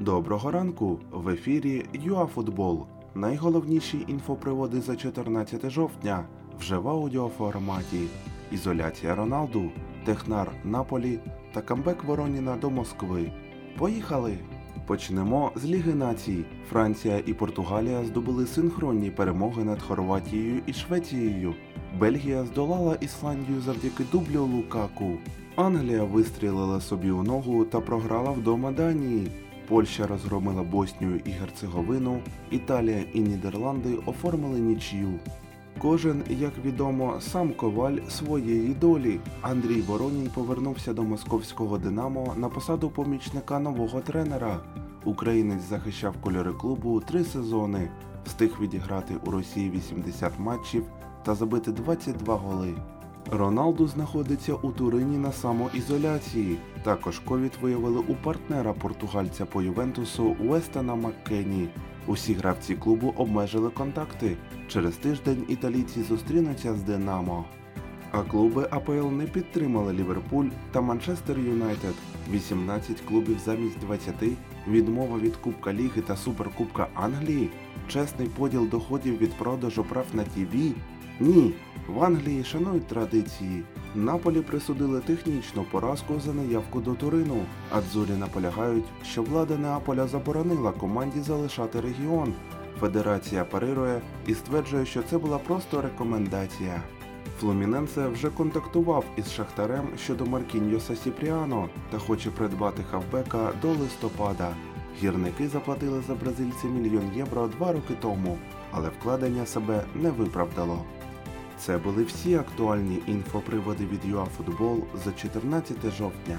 Доброго ранку! В ефірі ЮАФутбол. Найголовніші інфоприводи за 14 жовтня вже в аудіоформаті. Ізоляція Роналду, Технар Наполі та камбек Вороніна до Москви. Поїхали! Почнемо з Ліги націй. Франція і Португалія здобули синхронні перемоги над Хорватією і Швецією. Бельгія здолала Ісландію завдяки дублю Лукаку. Англія вистрілила собі у ногу та програла вдома Данії. Польща розгромила Боснію і Герцеговину, Італія і Нідерланди оформили нічию. Кожен, як відомо, сам коваль своєї долі. Андрій Воронін повернувся до московського Динамо на посаду помічника нового тренера. Українець захищав кольори клубу три сезони, встиг відіграти у Росії 80 матчів та забити 22 голи. Роналду знаходиться у Турині на самоізоляції. Також ковід виявили у партнера португальця по Ювентусу Уестона Маккені. Усі гравці клубу обмежили контакти. Через тиждень італійці зустрінуться з Динамо. А клуби АПЛ не підтримали Ліверпуль та Манчестер Юнайтед. 18 клубів замість 20, відмова від Кубка Ліги та Суперкубка Англії, чесний поділ доходів від продажу прав на ТІВІ. Ні, в Англії шанують традиції. Наполі присудили технічну поразку за неявку до Турину. Адзурі наполягають, що влада Неаполя заборонила команді залишати регіон. Федерація парирує і стверджує, що це була просто рекомендація. Флуміненсе вже контактував із Шахтарем щодо Маркіньоса Сіпріано та хоче придбати хавбека до листопада. Гірники заплатили за бразильця мільйон євро два роки тому, але вкладення себе не виправдало. Це були всі актуальні інфоприводи від ЮАФутбол за 14 жовтня.